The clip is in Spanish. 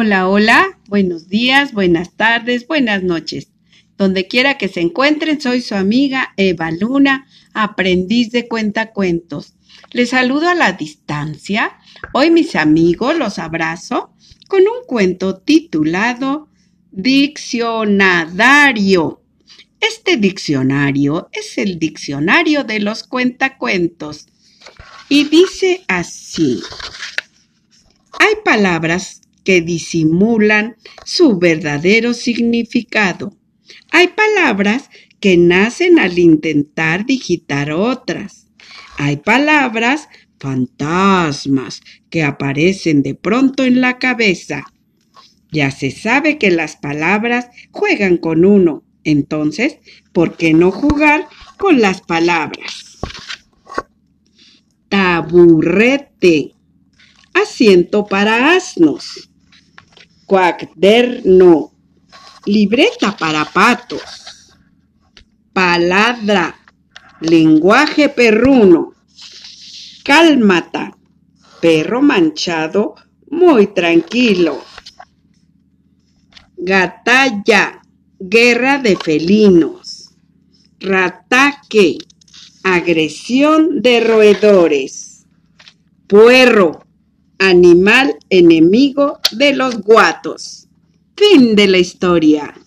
Hola, hola, buenos días, buenas tardes, buenas noches. Donde quiera que se encuentren, soy su amiga Eva Luna, aprendiz de cuentacuentos. Les saludo a la distancia. Hoy mis amigos los abrazo con un cuento titulado Diccionario. Este diccionario es el diccionario de los cuentacuentos y dice así. Hay palabras que disimulan su verdadero significado. Hay palabras que nacen al intentar digitar otras. Hay palabras fantasmas que aparecen de pronto en la cabeza. Ya se sabe que las palabras juegan con uno. Entonces, ¿por qué no jugar con las palabras? Taburrete. Asiento para asnos. Cuaderno. Libreta para patos. Paladra. Lenguaje perruno. Cálmata. Perro manchado, muy tranquilo. Gatalla. Guerra de felinos. Rataque. Agresión de roedores. Puerro. Animal enemigo de los guatos. Fin de la historia.